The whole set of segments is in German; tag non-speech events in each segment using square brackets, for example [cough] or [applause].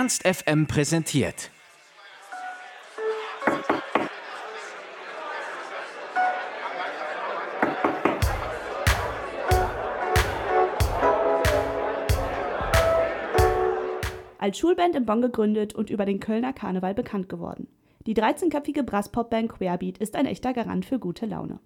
Ernst FM präsentiert. Als Schulband in Bonn gegründet und über den Kölner Karneval bekannt geworden. Die 13-köpfige Brasspop-Band Querbeat ist ein echter Garant für gute Laune.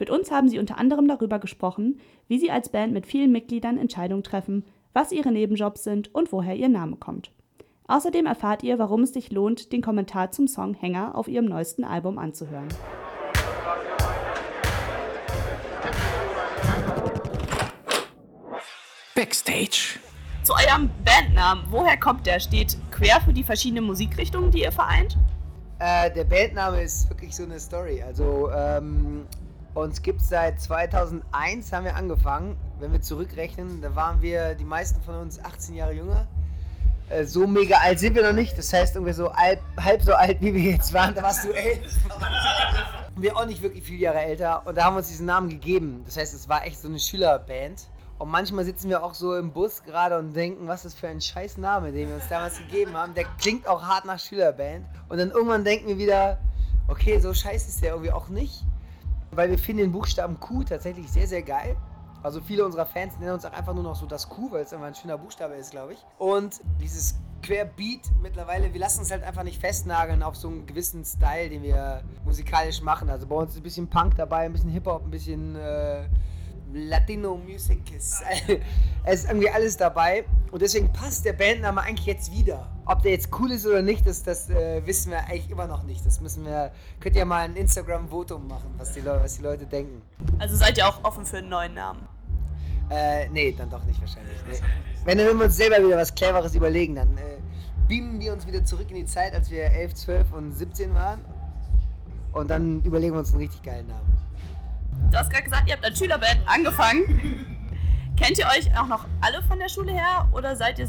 Mit uns haben sie unter anderem darüber gesprochen, wie sie als Band mit vielen Mitgliedern Entscheidungen treffen, was ihre Nebenjobs sind und woher ihr Name kommt. Außerdem erfahrt ihr, warum es sich lohnt, den Kommentar zum Song Hänger auf ihrem neuesten Album anzuhören. Backstage. Zu eurem Bandnamen, woher kommt der? Steht quer für die verschiedenen Musikrichtungen, die ihr vereint? Äh, der Bandname ist wirklich so eine Story. Also ähm, uns gibt es seit 2001, haben wir angefangen. Wenn wir zurückrechnen, da waren wir, die meisten von uns 18 Jahre jünger. Äh, so mega alt sind wir noch nicht. Das heißt, irgendwie so halb, halb so alt, wie wir jetzt waren. Da warst du elf. wir auch nicht wirklich viele Jahre älter. Und da haben wir uns diesen Namen gegeben. Das heißt, es war echt so eine Schülerband. Und manchmal sitzen wir auch so im Bus gerade und denken, was ist für ein scheiß Name, den wir uns damals gegeben haben. Der klingt auch hart nach Schülerband. Und dann irgendwann denken wir wieder, okay, so scheiße ist der irgendwie auch nicht. Weil wir finden den Buchstaben Q tatsächlich sehr, sehr geil. Also viele unserer Fans nennen uns auch einfach nur noch so das Q, weil es einfach ein schöner Buchstabe ist, glaube ich. Und dieses Querbeat mittlerweile, wir lassen uns halt einfach nicht festnageln auf so einen gewissen Style, den wir musikalisch machen. Also bei uns ist ein bisschen Punk dabei, ein bisschen Hip-Hop, ein bisschen... Äh, Latino Music [laughs] es ist irgendwie alles dabei. Und deswegen passt der Bandname eigentlich jetzt wieder. Ob der jetzt cool ist oder nicht, das, das äh, wissen wir eigentlich immer noch nicht. Das müssen wir. Könnt ihr mal ein Instagram-Votum machen, was die, was die Leute denken. Also seid ihr auch offen für einen neuen Namen? Äh, nee, dann doch nicht wahrscheinlich. Nee. Wenn dann wir uns selber wieder was Cleveres überlegen, dann äh, beamen wir uns wieder zurück in die Zeit, als wir 11, 12 und 17 waren. Und dann überlegen wir uns einen richtig geilen Namen. Du hast gerade gesagt, ihr habt als Schülerband angefangen. [laughs] Kennt ihr euch auch noch alle von der Schule her oder seid ihr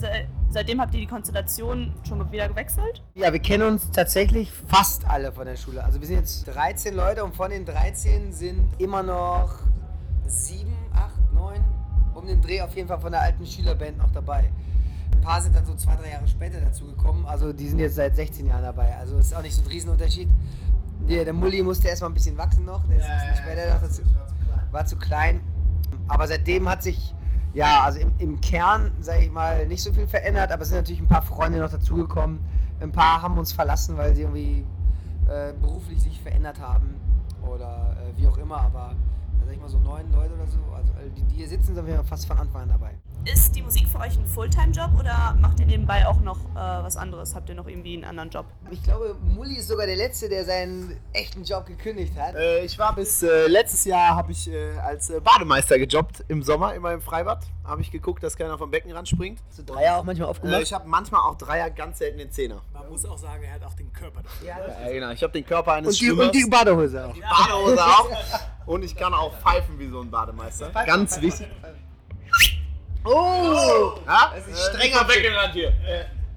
seitdem habt ihr die Konstellation schon wieder gewechselt? Ja, wir kennen uns tatsächlich fast alle von der Schule. Also wir sind jetzt 13 Leute und von den 13 sind immer noch 7, 8, 9 um den Dreh auf jeden Fall von der alten Schülerband noch dabei. Ein paar sind dann so zwei, drei Jahre später dazu gekommen. Also die sind jetzt seit 16 Jahren dabei. Also ist auch nicht so ein Riesenunterschied. Der, der Mulli musste erstmal ein bisschen wachsen noch. Der ist ja, später noch dazu, war zu klein. Aber seitdem hat sich, ja, also im, im Kern, sage ich mal, nicht so viel verändert. Aber es sind natürlich ein paar Freunde noch dazugekommen. Ein paar haben uns verlassen, weil sie irgendwie äh, beruflich sich verändert haben. Oder äh, wie auch immer. Aber sag ich mal so neun Leute oder so. Also die, die hier sitzen, sind wir fast von Anfang an dabei. Ist die Musik für euch ein Fulltime-Job oder macht ihr nebenbei auch noch äh, was anderes? Habt ihr noch irgendwie einen anderen Job? Ich glaube, Mulli ist sogar der Letzte, der seinen echten Job gekündigt hat. Äh, ich war bis äh, letztes Jahr habe ich äh, als äh, Bademeister gejobbt im Sommer, immer im Freibad. Habe ich geguckt, dass keiner vom Beckenrand springt. Hast du Dreier auch manchmal aufgemacht? Äh, ich habe manchmal auch Dreier, ganz selten den Zehner. Man muss auch sagen, er hat auch den Körper dafür. Ja, ja genau. Ich habe den Körper eines und die, Und die Badehose auch. Die Badehose auch. [laughs] Und ich kann auch pfeifen wie so ein Bademeister. Ganz wichtig. Oh! Ja? Das ist strenger Weggerannt hier.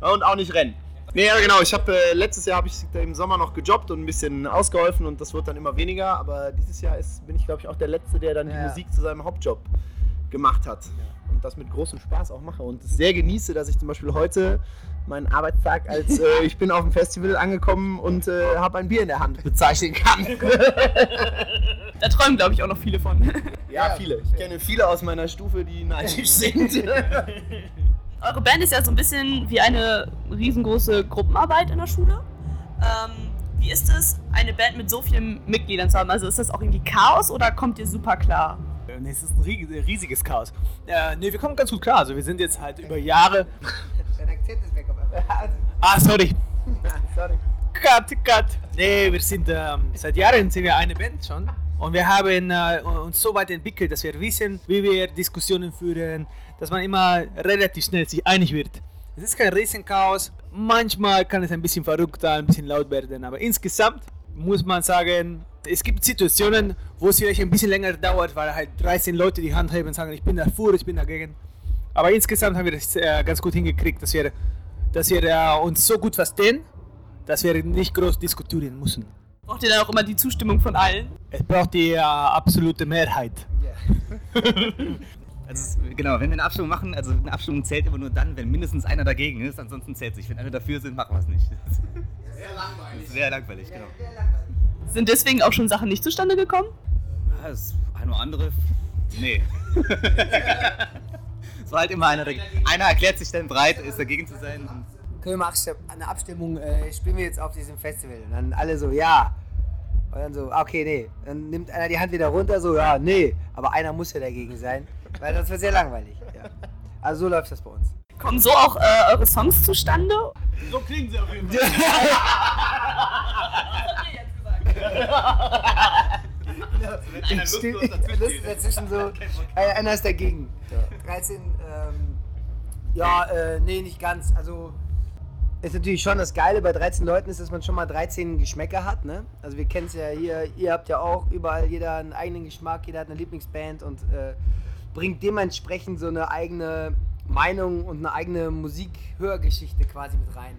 Und auch nicht rennen. Nee, ja genau. Ich habe äh, letztes Jahr habe ich im Sommer noch gejobbt und ein bisschen ausgeholfen und das wird dann immer weniger. Aber dieses Jahr ist, bin ich glaube ich auch der Letzte, der dann ja. die Musik zu seinem Hauptjob gemacht hat. Ja. Und das mit großem Spaß auch mache und sehr genieße, dass ich zum Beispiel heute meinen Arbeitstag als äh, ich bin auf dem Festival angekommen und äh, habe ein Bier in der Hand bezeichnen kann. [laughs] da träumen, glaube ich, auch noch viele von. [laughs] Ja, viele. Ich kenne viele aus meiner Stufe, die neidisch sind. [laughs] Eure Band ist ja so ein bisschen wie eine riesengroße Gruppenarbeit in der Schule. Ähm, wie ist es, eine Band mit so vielen Mitgliedern zu haben? Also ist das auch irgendwie Chaos oder kommt ihr super klar? Nee, es ist ein riesiges Chaos. Äh, nee, wir kommen ganz gut klar. Also wir sind jetzt halt über Jahre. Dein Akzent ist weg auf [laughs] einmal. Ah, sorry. sorry. Cut, cut. Nee, wir sind ähm, seit Jahren sind wir eine Band schon. Und wir haben äh, uns so weit entwickelt, dass wir wissen, wie wir Diskussionen führen, dass man immer relativ schnell sich einig wird. Es ist kein Riesenchaos. Manchmal kann es ein bisschen verrückt sein, ein bisschen laut werden, aber insgesamt muss man sagen, es gibt Situationen, wo es vielleicht ein bisschen länger dauert, weil halt 13 Leute die Hand heben und sagen, ich bin dafür, ich bin dagegen. Aber insgesamt haben wir das äh, ganz gut hingekriegt, dass wir, dass wir äh, uns so gut verstehen, dass wir nicht groß diskutieren müssen. Braucht ihr dann auch immer die Zustimmung von allen? Es braucht die äh, absolute Mehrheit. Yeah. [laughs] Also genau, wenn wir eine Abstimmung machen, also eine Abstimmung zählt immer nur dann, wenn mindestens einer dagegen ist, ansonsten zählt sich. Wenn alle dafür sind, machen wir es nicht. [laughs] Sehr langweilig. Sehr langweilig, genau. Sind deswegen auch schon Sachen nicht zustande gekommen? Ja, das eine oder andere. Nee. [laughs] es war halt immer einer dagegen. Einer erklärt sich dann bereit, ist dagegen zu sein. Können wir mal eine Abstimmung, äh, spielen wir jetzt auf diesem Festival? Und dann alle so, ja. Und dann so, okay, nee. Dann nimmt einer die Hand wieder runter, so, ja, nee. Aber einer muss ja dagegen sein, weil das wird sehr langweilig. Ja. Also so läuft das bei uns. Kommen so auch äh, eure Songs zustande? So klingen sie auf jeden [laughs] Fall. Einer lustlos dazwischen so, [laughs] einer ist dagegen. 13, ähm, ja, äh, nee, nicht ganz. Also ist natürlich schon das Geile bei 13 Leuten ist, dass man schon mal 13 Geschmäcker hat, ne? Also wir kennen es ja hier, ihr habt ja auch überall jeder einen eigenen Geschmack, jeder hat eine Lieblingsband und äh, bringt dementsprechend so eine eigene Meinung und eine eigene Musikhörgeschichte quasi mit rein.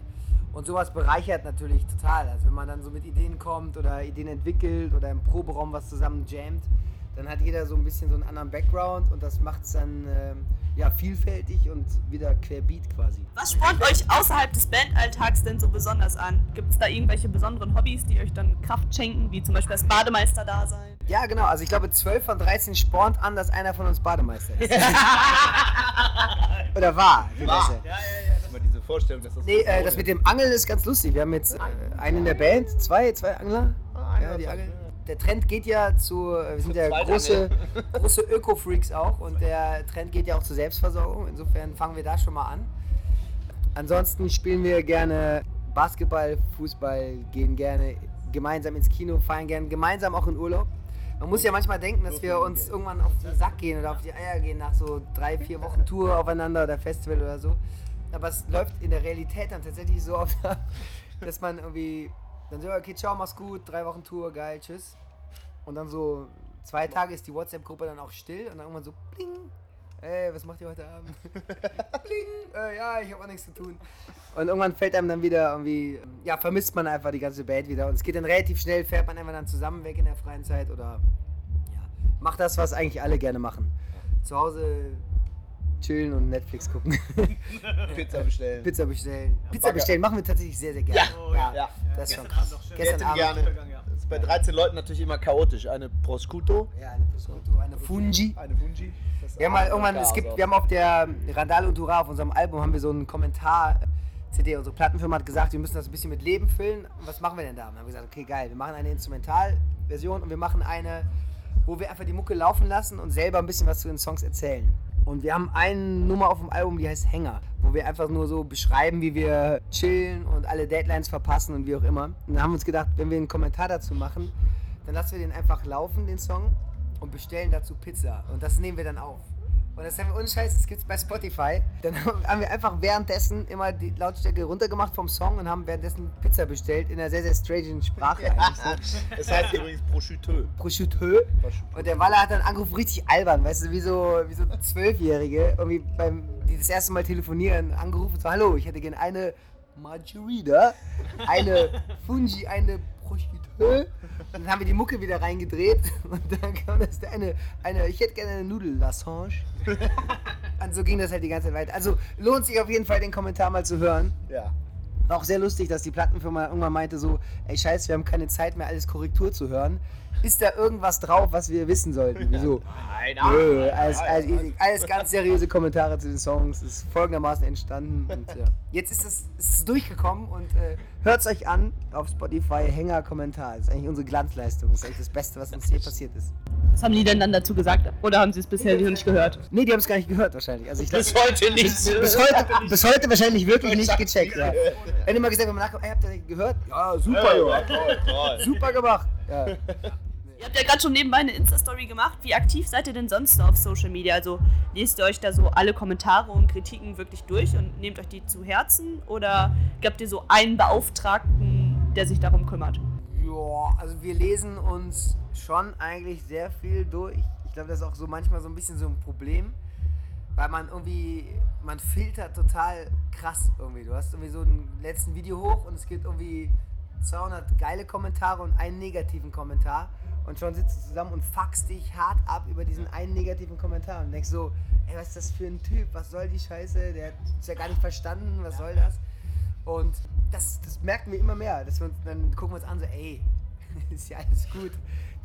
Und sowas bereichert natürlich total. Also wenn man dann so mit Ideen kommt oder Ideen entwickelt oder im Proberaum was zusammen jammt, dann hat jeder so ein bisschen so einen anderen Background und das macht es dann ähm, ja, vielfältig und wieder querbeat quasi. Was spornt euch außerhalb des Bandalltags denn so besonders an? Gibt es da irgendwelche besonderen Hobbys, die euch dann Kraft schenken, wie zum Beispiel das Bademeister-Dasein? Ja, genau. Also ich glaube, 12 von 13 spornt an, dass einer von uns Bademeister ist. [laughs] Oder war. War. Ja, ja, ja. Vorstellung, dass das. Nee, äh, das mit dem Angeln ist ganz lustig. Wir haben jetzt äh, einen in der Band, zwei, zwei Angler. Ah, ja, die Angeln der Trend geht ja zu, äh, wir sind ja große, große Öko-Freaks auch und der Trend geht ja auch zur Selbstversorgung. Insofern fangen wir da schon mal an. Ansonsten spielen wir gerne Basketball, Fußball, gehen gerne gemeinsam ins Kino, feiern gerne gemeinsam auch in Urlaub. Man muss ja manchmal denken, dass wir uns irgendwann auf den Sack gehen oder auf die Eier gehen nach so drei, vier Wochen Tour aufeinander oder Festival oder so. Aber es läuft in der Realität dann tatsächlich so auf, [laughs] dass man irgendwie dann so, okay, ciao, mach's gut, drei Wochen Tour, geil, tschüss. Und dann so zwei Tage ist die WhatsApp-Gruppe dann auch still und dann irgendwann so, bling, ey, was macht ihr heute Abend? [laughs] bling, äh, ja, ich habe auch nichts zu tun. Und irgendwann fällt einem dann wieder irgendwie, ja, vermisst man einfach die ganze Band wieder. Und es geht dann relativ schnell, fährt man einfach dann zusammen weg in der freien Zeit oder ja, macht das, was eigentlich alle gerne machen. Zu Hause chillen und Netflix gucken. [laughs] Pizza bestellen. Pizza bestellen. Pizza bestellen machen wir tatsächlich sehr, sehr gerne. Ja, ja. ja. Das ist schon krass. Gestern Abend. Gerne. Das ist bei 13 Leuten natürlich immer chaotisch. Eine Prosciutto. Ja, eine Prosciutto, eine Fungi. Eine Fungi. Wir haben mal irgendwann, es gibt, wir haben auf der Randale und Hurra auf unserem Album haben wir so einen Kommentar CD. Unsere Plattenfirma hat gesagt, wir müssen das ein bisschen mit Leben füllen. Was machen wir denn da? Und dann haben wir gesagt, okay, geil, wir machen eine Instrumentalversion und wir machen eine, wo wir einfach die Mucke laufen lassen und selber ein bisschen was zu den Songs erzählen. Und wir haben eine Nummer auf dem Album, die heißt Hänger, wo wir einfach nur so beschreiben, wie wir chillen und alle Deadlines verpassen und wie auch immer. Und dann haben wir uns gedacht, wenn wir einen Kommentar dazu machen, dann lassen wir den einfach laufen, den Song, und bestellen dazu Pizza. Und das nehmen wir dann auf. Und das haben wir unscheiß, das gibt's bei Spotify. Dann [laughs] haben wir einfach währenddessen immer die Lautstärke runtergemacht vom Song und haben währenddessen Pizza bestellt in einer sehr, sehr strange Sprache eigentlich. Das heißt übrigens Prosciutto. Prosciutto. Und der Waller hat dann angerufen, richtig albern, weißt du, wie so, wie so Zwölfjährige, irgendwie beim, die das erste Mal telefonieren, angerufen, so, hallo, ich hätte gerne eine Margarita, eine Fungi, eine Prosciutto dann haben wir die Mucke wieder reingedreht [laughs] und dann kam das eine, eine ich hätte gerne eine Nudellassange. [laughs] und so ging das halt die ganze Zeit weiter. Also lohnt sich auf jeden Fall, den Kommentar mal zu hören. Ja. War auch sehr lustig, dass die Plattenfirma irgendwann meinte so, ey scheiße, wir haben keine Zeit mehr, alles Korrektur zu hören. Ist da irgendwas drauf, was wir wissen sollten? Wieso? Nein, nein. Nö, alles, alles, alles, ganz seriöse Kommentare zu den Songs. Ist folgendermaßen entstanden. Und ja. jetzt ist es, ist es durchgekommen und äh, hört es euch an auf Spotify. Hänger-Kommentar. Das ist eigentlich unsere Glanzleistung. Das ist eigentlich das Beste, was uns hier passiert ist. Was haben die denn dann dazu gesagt? Oder haben sie es bisher noch nicht gehört? Nee, die haben es gar nicht gehört wahrscheinlich. Also ich bis heute nicht. Bis, bis, heute, bis heute wahrscheinlich wirklich nicht gecheckt. Ja. Wenn immer gesagt, wenn man nachkommt, ey, habt ihr gehört? Ja, super, ja, toll, toll. Super gemacht. Ja. [laughs] Ihr habt ja gerade schon nebenbei eine Insta-Story gemacht. Wie aktiv seid ihr denn sonst auf Social Media? Also lest ihr euch da so alle Kommentare und Kritiken wirklich durch und nehmt euch die zu Herzen? Oder habt ihr so einen Beauftragten, der sich darum kümmert? Ja, also wir lesen uns schon eigentlich sehr viel durch. Ich glaube, das ist auch so manchmal so ein bisschen so ein Problem, weil man irgendwie, man filtert total krass irgendwie. Du hast irgendwie so ein letzten Video hoch und es gibt irgendwie 200 geile Kommentare und einen negativen Kommentar und schon sitzt du zusammen und fuckst dich hart ab über diesen einen negativen Kommentar und denkst so, ey, was ist das für ein Typ? Was soll die Scheiße? Der hat es ja gar nicht verstanden, was soll das? Und das, das merken wir immer mehr, dass wir uns, dann gucken wir uns an, so, ey, [laughs] ist ja alles gut.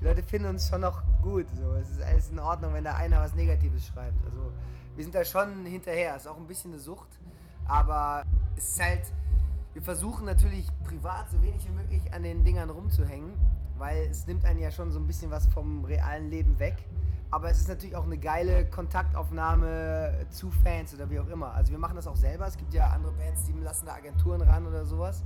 Die Leute finden uns schon noch gut. So. Es ist alles in Ordnung, wenn da einer was Negatives schreibt. Also wir sind da schon hinterher. Es ist auch ein bisschen eine Sucht, aber es ist halt, wir versuchen natürlich privat so wenig wie möglich an den Dingern rumzuhängen, weil es nimmt einen ja schon so ein bisschen was vom realen Leben weg. Aber es ist natürlich auch eine geile Kontaktaufnahme zu Fans oder wie auch immer. Also wir machen das auch selber. Es gibt ja andere Bands, die lassen da Agenturen ran oder sowas.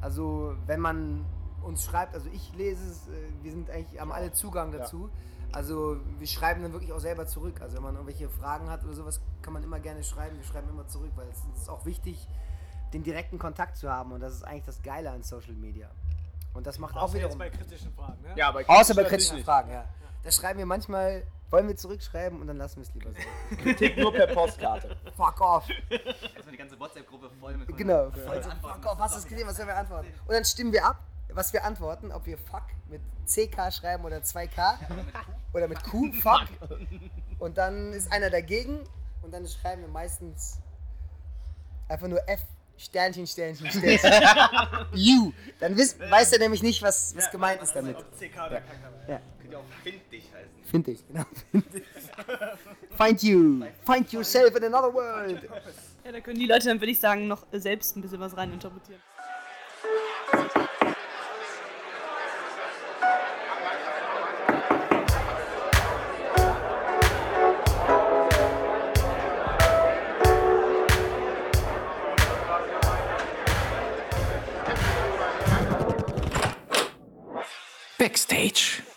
Also wenn man uns schreibt, also ich lese es, äh, wir sind eigentlich, haben alle Zugang dazu. Also wir schreiben dann wirklich auch selber zurück. Also wenn man irgendwelche Fragen hat oder sowas, kann man immer gerne schreiben. Wir schreiben immer zurück, weil es ist auch wichtig, den direkten Kontakt zu haben. Und das ist eigentlich das Geile an Social Media. Und das macht auch Außer wiederum. jetzt bei kritischen Fragen, ne? Ja, bei Außer bei kritischen nicht. Fragen, ja. Da schreiben wir manchmal, wollen wir zurückschreiben und dann lassen wir es lieber so. [laughs] Kritik nur per Postkarte. Fuck off. Erstmal die ganze WhatsApp-Gruppe voll mit Genau. voll Antworten. fuck off, hast du es gesehen, was sollen wir antworten? Und dann stimmen wir ab, was wir antworten, ob wir fuck mit CK schreiben oder 2K oder mit Q, fuck. Und dann ist einer dagegen und dann schreiben wir meistens einfach nur F, Sternchen, Sternchen, [laughs] Sternchen. U. Dann wisst, weiß er nämlich nicht, was, was gemeint ist damit. CK oder KK. Ja, Könnte ja auch find dich heißen. finde ich, genau. [laughs] Find you. Find yourself in another world. Ja, da können die Leute dann, würde ich sagen, noch selbst ein bisschen was reininterpretieren. Backstage.